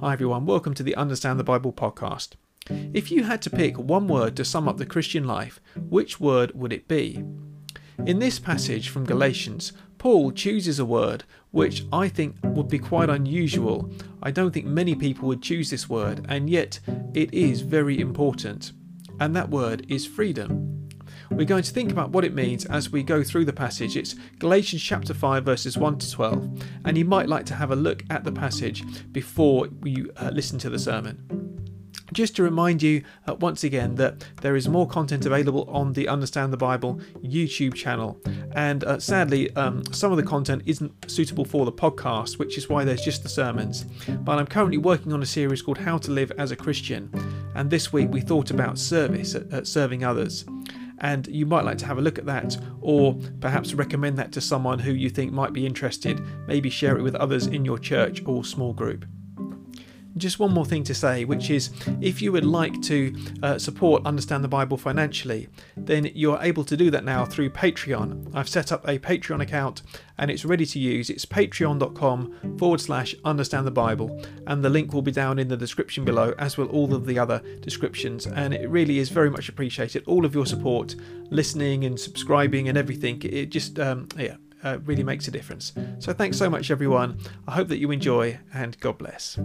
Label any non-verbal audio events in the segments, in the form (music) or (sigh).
Hi everyone, welcome to the Understand the Bible podcast. If you had to pick one word to sum up the Christian life, which word would it be? In this passage from Galatians, Paul chooses a word which I think would be quite unusual. I don't think many people would choose this word, and yet it is very important. And that word is freedom. We're going to think about what it means as we go through the passage. It's Galatians chapter 5, verses 1 to 12, and you might like to have a look at the passage before you uh, listen to the sermon. Just to remind you uh, once again that there is more content available on the Understand the Bible YouTube channel, and uh, sadly, um, some of the content isn't suitable for the podcast, which is why there's just the sermons. But I'm currently working on a series called How to Live as a Christian, and this week we thought about service, at, at serving others and you might like to have a look at that or perhaps recommend that to someone who you think might be interested. Maybe share it with others in your church or small group just one more thing to say, which is if you would like to uh, support Understand the Bible financially, then you're able to do that now through Patreon. I've set up a Patreon account and it's ready to use. It's patreon.com forward slash understand the Bible, and the link will be down in the description below, as will all of the other descriptions. And it really is very much appreciated. All of your support, listening and subscribing and everything. It just, um, yeah. Uh, really makes a difference. So, thanks so much, everyone. I hope that you enjoy, and God bless.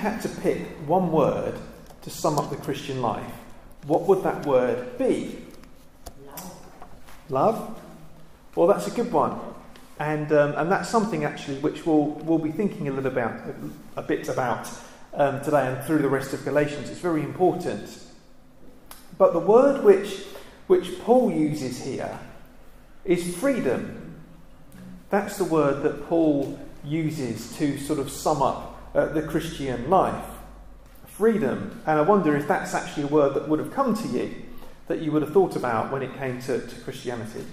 Had to pick one word to sum up the Christian life, what would that word be? Love. Love? Well, that's a good one. And, um, and that's something actually which we'll, we'll be thinking a little about, a bit about um, today and through the rest of Galatians. It's very important. But the word which, which Paul uses here is freedom. That's the word that Paul uses to sort of sum up uh, the Christian life. Freedom. And I wonder if that's actually a word that would have come to you, that you would have thought about when it came to, to Christianity.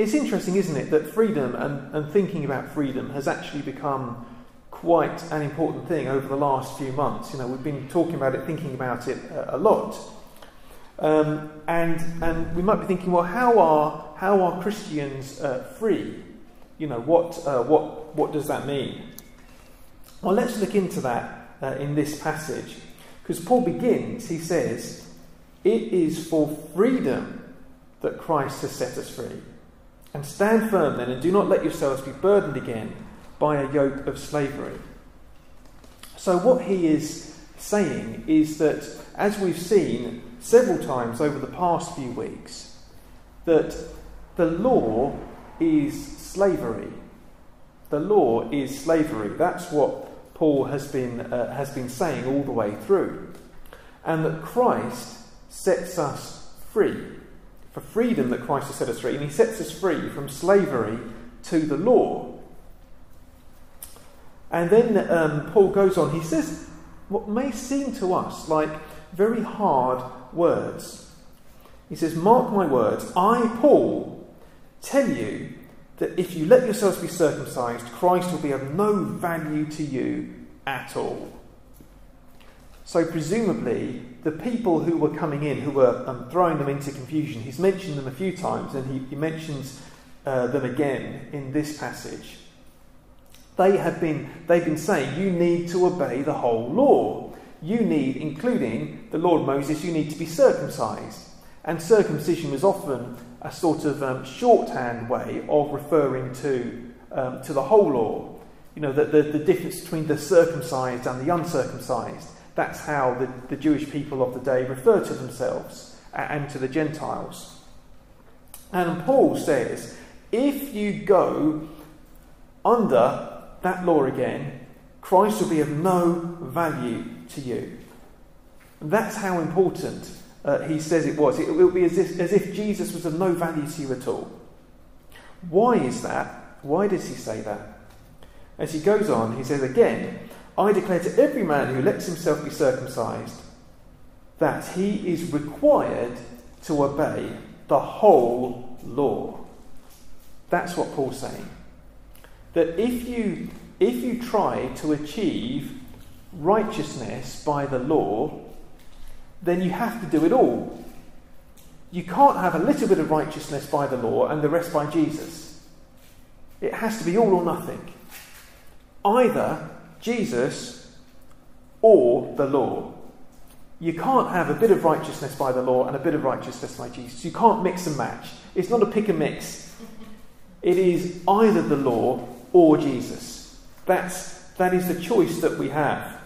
It's interesting, isn't it, that freedom and, and thinking about freedom has actually become quite an important thing over the last few months. You know, we've been talking about it, thinking about it a, a lot. Um, and, and we might be thinking, well, how are, how are Christians uh, free? You know, what, uh, what, what does that mean? Well, let's look into that uh, in this passage. Because Paul begins, he says, It is for freedom that Christ has set us free. And stand firm then, and do not let yourselves be burdened again by a yoke of slavery. So, what he is saying is that, as we've seen several times over the past few weeks, that the law is slavery. The law is slavery. That's what Paul has been, uh, has been saying all the way through. And that Christ sets us free. For freedom that Christ has set us free. And he sets us free from slavery to the law. And then um, Paul goes on, he says what may seem to us like very hard words. He says, Mark my words, I, Paul, tell you that if you let yourselves be circumcised, Christ will be of no value to you at all. So, presumably, the people who were coming in, who were um, throwing them into confusion, he's mentioned them a few times, and he, he mentions uh, them again in this passage. They have been, they've been saying, you need to obey the whole law. You need, including the Lord Moses, you need to be circumcised. And circumcision was often a sort of um, shorthand way of referring to, um, to the whole law. You know, the, the, the, difference between the circumcised and the uncircumcised. That's how the, the Jewish people of the day refer to themselves and to the Gentiles. And Paul says, if you go under that law again, Christ will be of no value to you. That's how important uh, he says it was. It will be as if, as if Jesus was of no value to you at all. Why is that? Why does he say that? As he goes on, he says again, I declare to every man who lets himself be circumcised that he is required to obey the whole law. That's what Paul's saying. That if you if you try to achieve righteousness by the law, then you have to do it all. You can't have a little bit of righteousness by the law and the rest by Jesus. It has to be all or nothing. Either Jesus or the law. You can't have a bit of righteousness by the law and a bit of righteousness by Jesus. You can't mix and match. It's not a pick and mix. It is either the law or Jesus. That's, that is the choice that we have.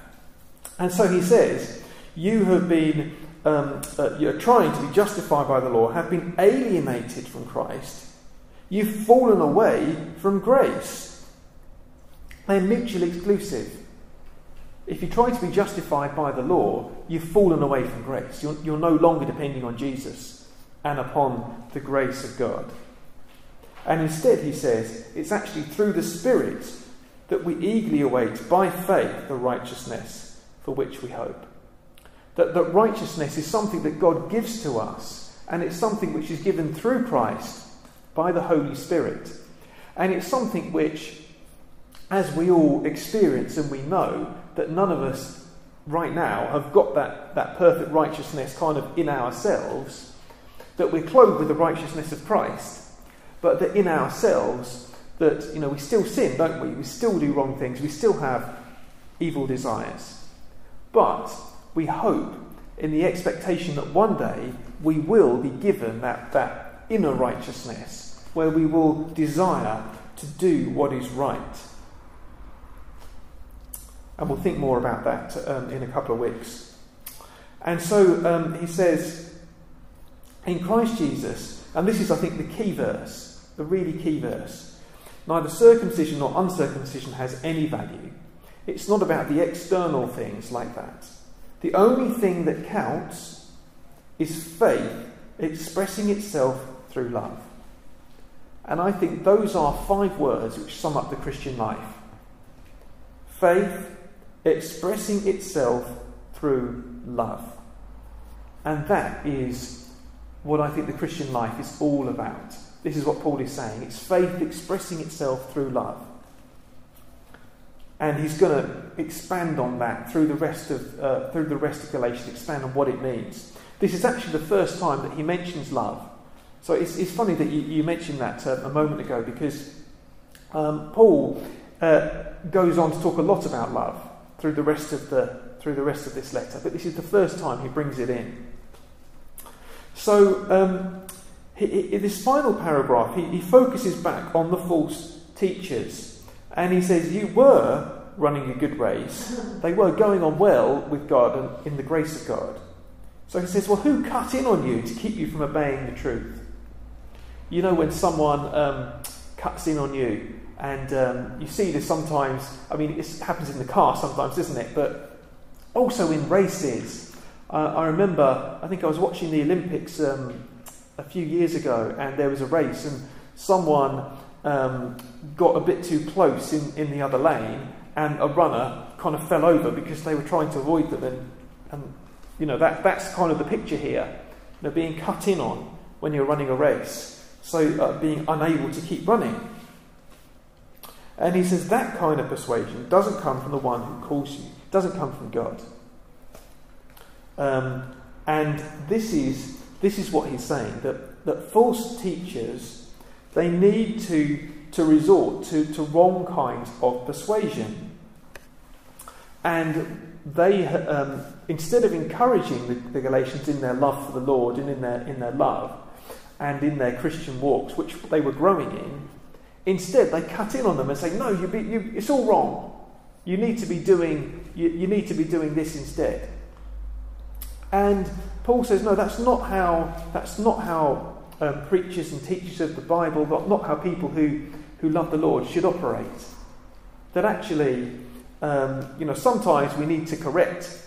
And so he says, You have been, um, uh, you're trying to be justified by the law, have been alienated from Christ. You've fallen away from grace. They're mutually exclusive. If you try to be justified by the law, you've fallen away from grace. You're, you're no longer depending on Jesus and upon the grace of God. And instead, he says, it's actually through the Spirit that we eagerly await by faith the righteousness for which we hope. That, that righteousness is something that God gives to us, and it's something which is given through Christ by the Holy Spirit. And it's something which, as we all experience and we know, that none of us right now have got that, that perfect righteousness kind of in ourselves, that we're clothed with the righteousness of Christ, but that in ourselves, that you know we still sin, don't we? We still do wrong things, we still have evil desires. But we hope in the expectation that one day we will be given that, that inner righteousness where we will desire to do what is right. And we'll think more about that um, in a couple of weeks. And so um, he says, in Christ Jesus, and this is, I think, the key verse, the really key verse neither circumcision nor uncircumcision has any value. It's not about the external things like that. The only thing that counts is faith expressing itself through love. And I think those are five words which sum up the Christian life faith expressing itself through love. And that is what I think the Christian life is all about. This is what Paul is saying. It's faith expressing itself through love. And he's going to expand on that through the rest of uh, through the rest of Galatians, expand on what it means. This is actually the first time that he mentions love. So it's, it's funny that you, you mentioned that uh, a moment ago because um, Paul uh, goes on to talk a lot about love through the rest of the through the rest of this letter, but this is the first time he brings it in. So um, he, in this final paragraph, he, he focuses back on the false teachers, and he says, "You were running a good race; they were going on well with God and in the grace of God." So he says, "Well, who cut in on you to keep you from obeying the truth?" You know, when someone um, cuts in on you and um, you see this sometimes, I mean, it happens in the car sometimes, doesn't it? But also in races. Uh, I remember, I think I was watching the Olympics um, a few years ago, and there was a race, and someone um, got a bit too close in, in the other lane, and a runner kind of fell over because they were trying to avoid them. And, and you know, that, that's kind of the picture here. You know, being cut in on when you're running a race, so uh, being unable to keep running. And he says that kind of persuasion doesn't come from the one who calls you, doesn't come from God. Um, and this is, this is what he's saying that, that false teachers they need to, to resort to, to wrong kinds of persuasion. And they, um, instead of encouraging the, the Galatians in their love for the Lord and in their, in their love and in their Christian walks, which they were growing in, Instead, they cut in on them and say, "No, you be, you, it's all wrong. You need to be doing you, you need to be doing this instead." And Paul says, "No, that's not how that's not how um, preachers and teachers of the Bible, not, not how people who who love the Lord should operate. That actually, um, you know, sometimes we need to correct."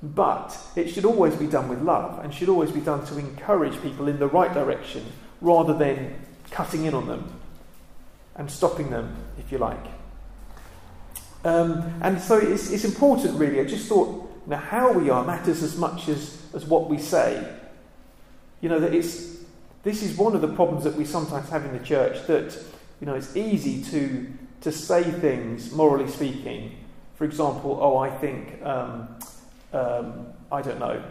But it should always be done with love and should always be done to encourage people in the right direction rather than cutting in on them and stopping them, if you like. Um, and so it's, it's important, really. I just thought, you know, how we are matters as much as, as what we say. You know, that it's, this is one of the problems that we sometimes have in the church that, you know, it's easy to, to say things, morally speaking. For example, oh, I think, um, um, I don't know,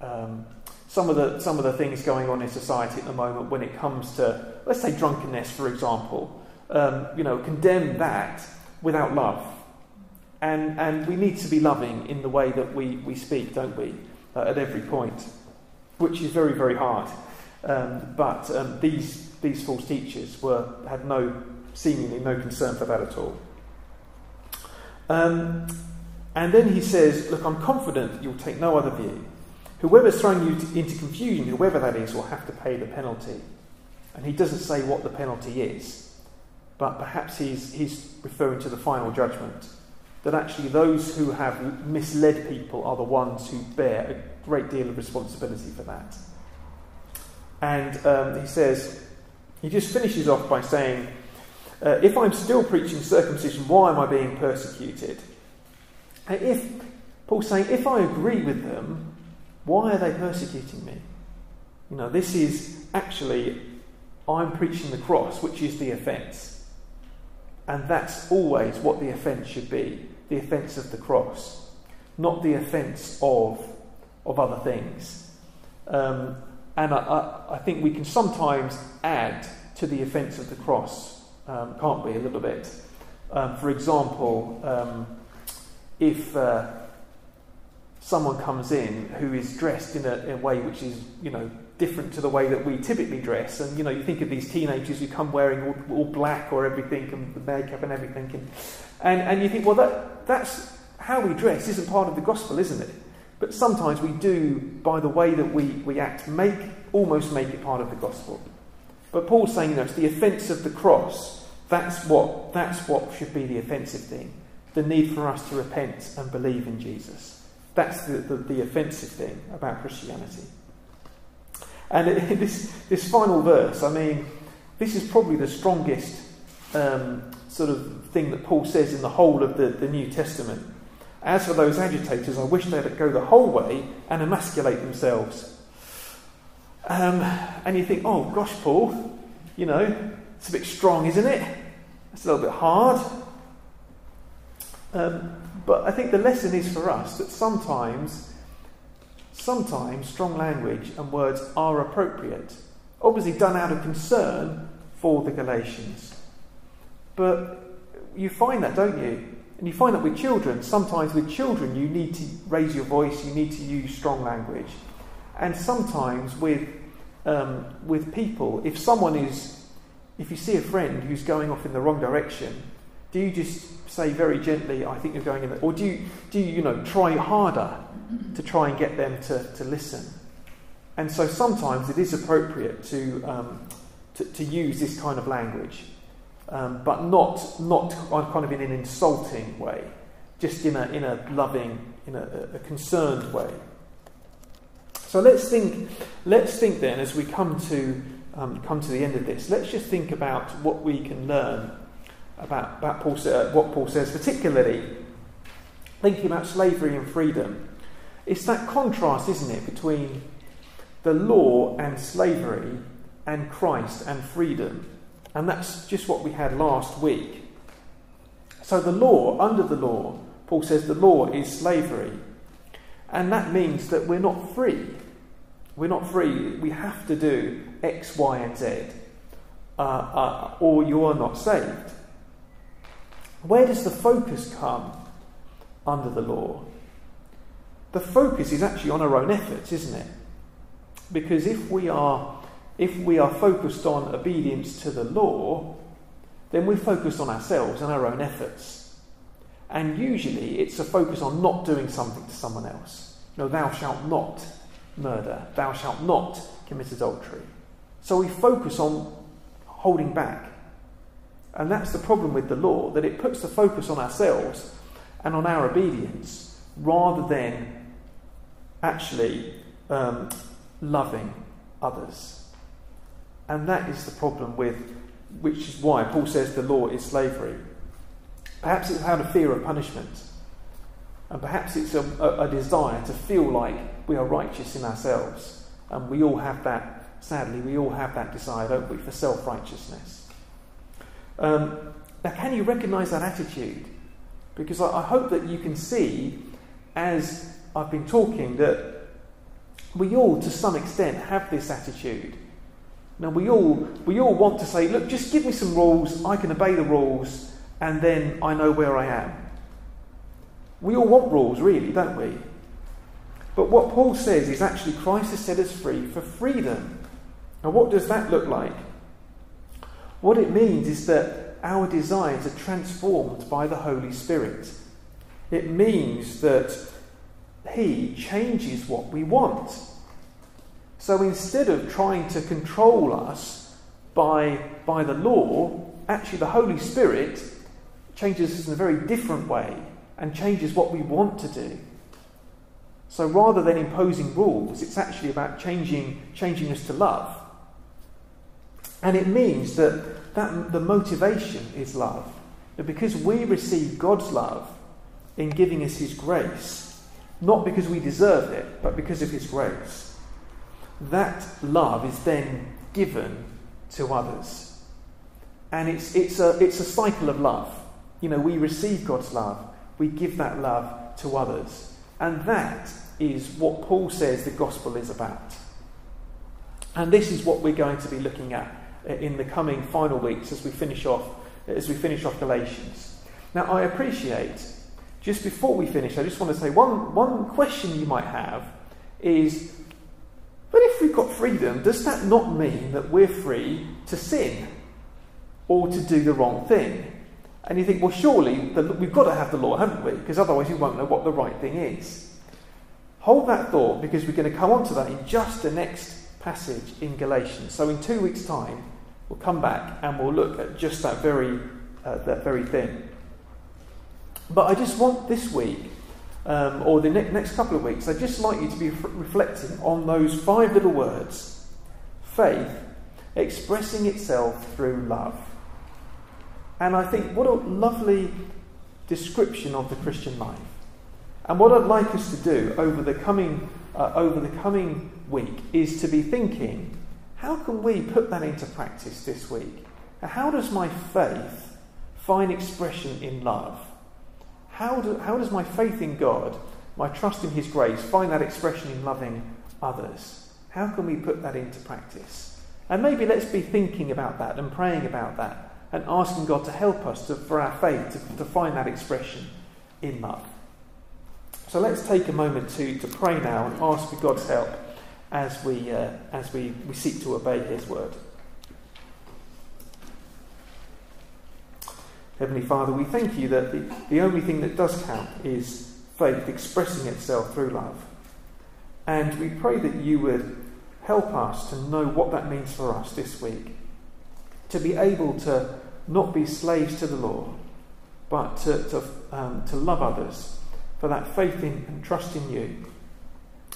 um, some of the some of the things going on in society at the moment when it comes to, let's say, drunkenness, for example. Um, you know, condemn that without love, and and we need to be loving in the way that we we speak, don't we, uh, at every point, which is very very hard. Um, but um, these these false teachers were had no seemingly no concern for that at all. Um, and then he says, Look, I'm confident you'll take no other view. Whoever's throwing you into confusion, whoever that is, will have to pay the penalty. And he doesn't say what the penalty is, but perhaps he's, he's referring to the final judgment. That actually those who have misled people are the ones who bear a great deal of responsibility for that. And um, he says, he just finishes off by saying, uh, If I'm still preaching circumcision, why am I being persecuted? If, Paul's saying, if I agree with them, why are they persecuting me? You know, this is actually, I'm preaching the cross, which is the offence. And that's always what the offence should be the offence of the cross, not the offence of, of other things. Um, and I, I, think we can sometimes add to the offence of the cross, um, can't we, a little bit? Um, for example, um, if uh, someone comes in who is dressed in a, in a, way which is, you know, different to the way that we typically dress, and you know, you think of these teenagers who come wearing all, all black or everything, and the makeup and everything, and, and, and you think, well, that, that's how we dress isn't part of the gospel, isn't it? But sometimes we do, by the way that we, we act, make almost make it part of the gospel. But Paul's saying, you know, it's the offence of the cross. That's what, that's what should be the offensive thing the need for us to repent and believe in Jesus. That's the, the, the offensive thing about Christianity. And it, (laughs) this, this final verse, I mean, this is probably the strongest um, sort of thing that Paul says in the whole of the, the New Testament. As for those agitators, I wish they'd go the whole way and emasculate themselves. Um, and you think, oh gosh, Paul, you know, it's a bit strong, isn't it? It's a little bit hard. Um, but I think the lesson is for us that sometimes, sometimes strong language and words are appropriate. Obviously, done out of concern for the Galatians. But you find that, don't you? And you find that with children. Sometimes with children, you need to raise your voice, you need to use strong language. And sometimes with, um, with people, if someone is, if you see a friend who's going off in the wrong direction, do you just say very gently, I think you're going in there? Or do you, do you, you know, try harder to try and get them to, to listen? And so sometimes it is appropriate to, um, to, to, use this kind of language, um, but not, not kind of in an insulting way, just in a, in a loving, in a, a concerned way. So let's think, let's think then as we come to, um, come to the end of this, let's just think about what we can learn about, about Paul, uh, what Paul says, particularly thinking about slavery and freedom. It's that contrast, isn't it, between the law and slavery and Christ and freedom. And that's just what we had last week. So, the law, under the law, Paul says the law is slavery. And that means that we're not free. We're not free. We have to do X, Y, and Z, uh, uh, or you are not saved. Where does the focus come under the law? The focus is actually on our own efforts, isn't it? Because if we are if we are focused on obedience to the law, then we're focused on ourselves and our own efforts. And usually it's a focus on not doing something to someone else. No, thou shalt not murder, thou shalt not commit adultery. So we focus on holding back. And that's the problem with the law, that it puts the focus on ourselves and on our obedience rather than actually um, loving others. And that is the problem with, which is why Paul says the law is slavery. Perhaps it's out of fear of punishment. And perhaps it's a, a, a desire to feel like we are righteous in ourselves. And we all have that, sadly, we all have that desire, don't we, for self righteousness. Um, Now, can you recognize that attitude? Because I, I hope that you can see, as I've been talking, that we all, to some extent, have this attitude. Now, we all, we all want to say, look, just give me some rules, I can obey the rules, and then I know where I am. We all want rules, really, don't we? But what Paul says is actually Christ has set us free for freedom. Now, what does that look like? What it means is that our desires are transformed by the Holy Spirit. It means that He changes what we want. So instead of trying to control us by, by the law, actually the Holy Spirit changes us in a very different way and changes what we want to do. So rather than imposing rules, it's actually about changing, changing us to love. And it means that, that the motivation is love. That because we receive God's love in giving us His grace, not because we deserve it, but because of His grace, that love is then given to others. And it's, it's, a, it's a cycle of love. You know, we receive God's love, we give that love to others. And that is what Paul says the gospel is about. And this is what we're going to be looking at Uh, in the coming final weeks as we finish off as we finish off Galatians. Now I appreciate just before we finish, I just want to say one, one question you might have is but if we've got freedom, does that not mean that we're free to sin or to do the wrong thing? And you think, well, surely the, we've got to have the law, haven't we? Because otherwise you won't know what the right thing is. Hold that thought because we're going to come on to that in just the next passage in Galatians. So in two weeks' time, we'll come back and we'll look at just that very, uh, that very thing. But I just want this week, um, or the ne- next couple of weeks, I'd just like you to be reflecting on those five little words faith expressing itself through love. And I think what a lovely description of the Christian life. And what I'd like us to do over the coming, uh, over the coming week is to be thinking how can we put that into practice this week? How does my faith find expression in love? How, do, how does my faith in God, my trust in His grace, find that expression in loving others? How can we put that into practice? And maybe let's be thinking about that and praying about that and asking God to help us to, for our faith to, to find that expression in love. So let's take a moment to, to pray now and ask for God's help as we, uh, as we, we seek to obey His word. Heavenly Father, we thank you that the, the only thing that does count is faith expressing itself through love. And we pray that you would help us to know what that means for us this week. To be able to not be slaves to the law, but to, to, um, to love others for that faith in and trust in you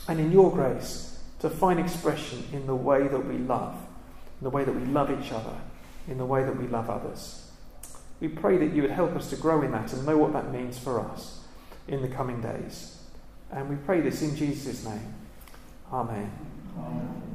and in your grace to find expression in the way that we love, in the way that we love each other, in the way that we love others. We pray that you would help us to grow in that and know what that means for us in the coming days. And we pray this in Jesus' name. Amen. Amen.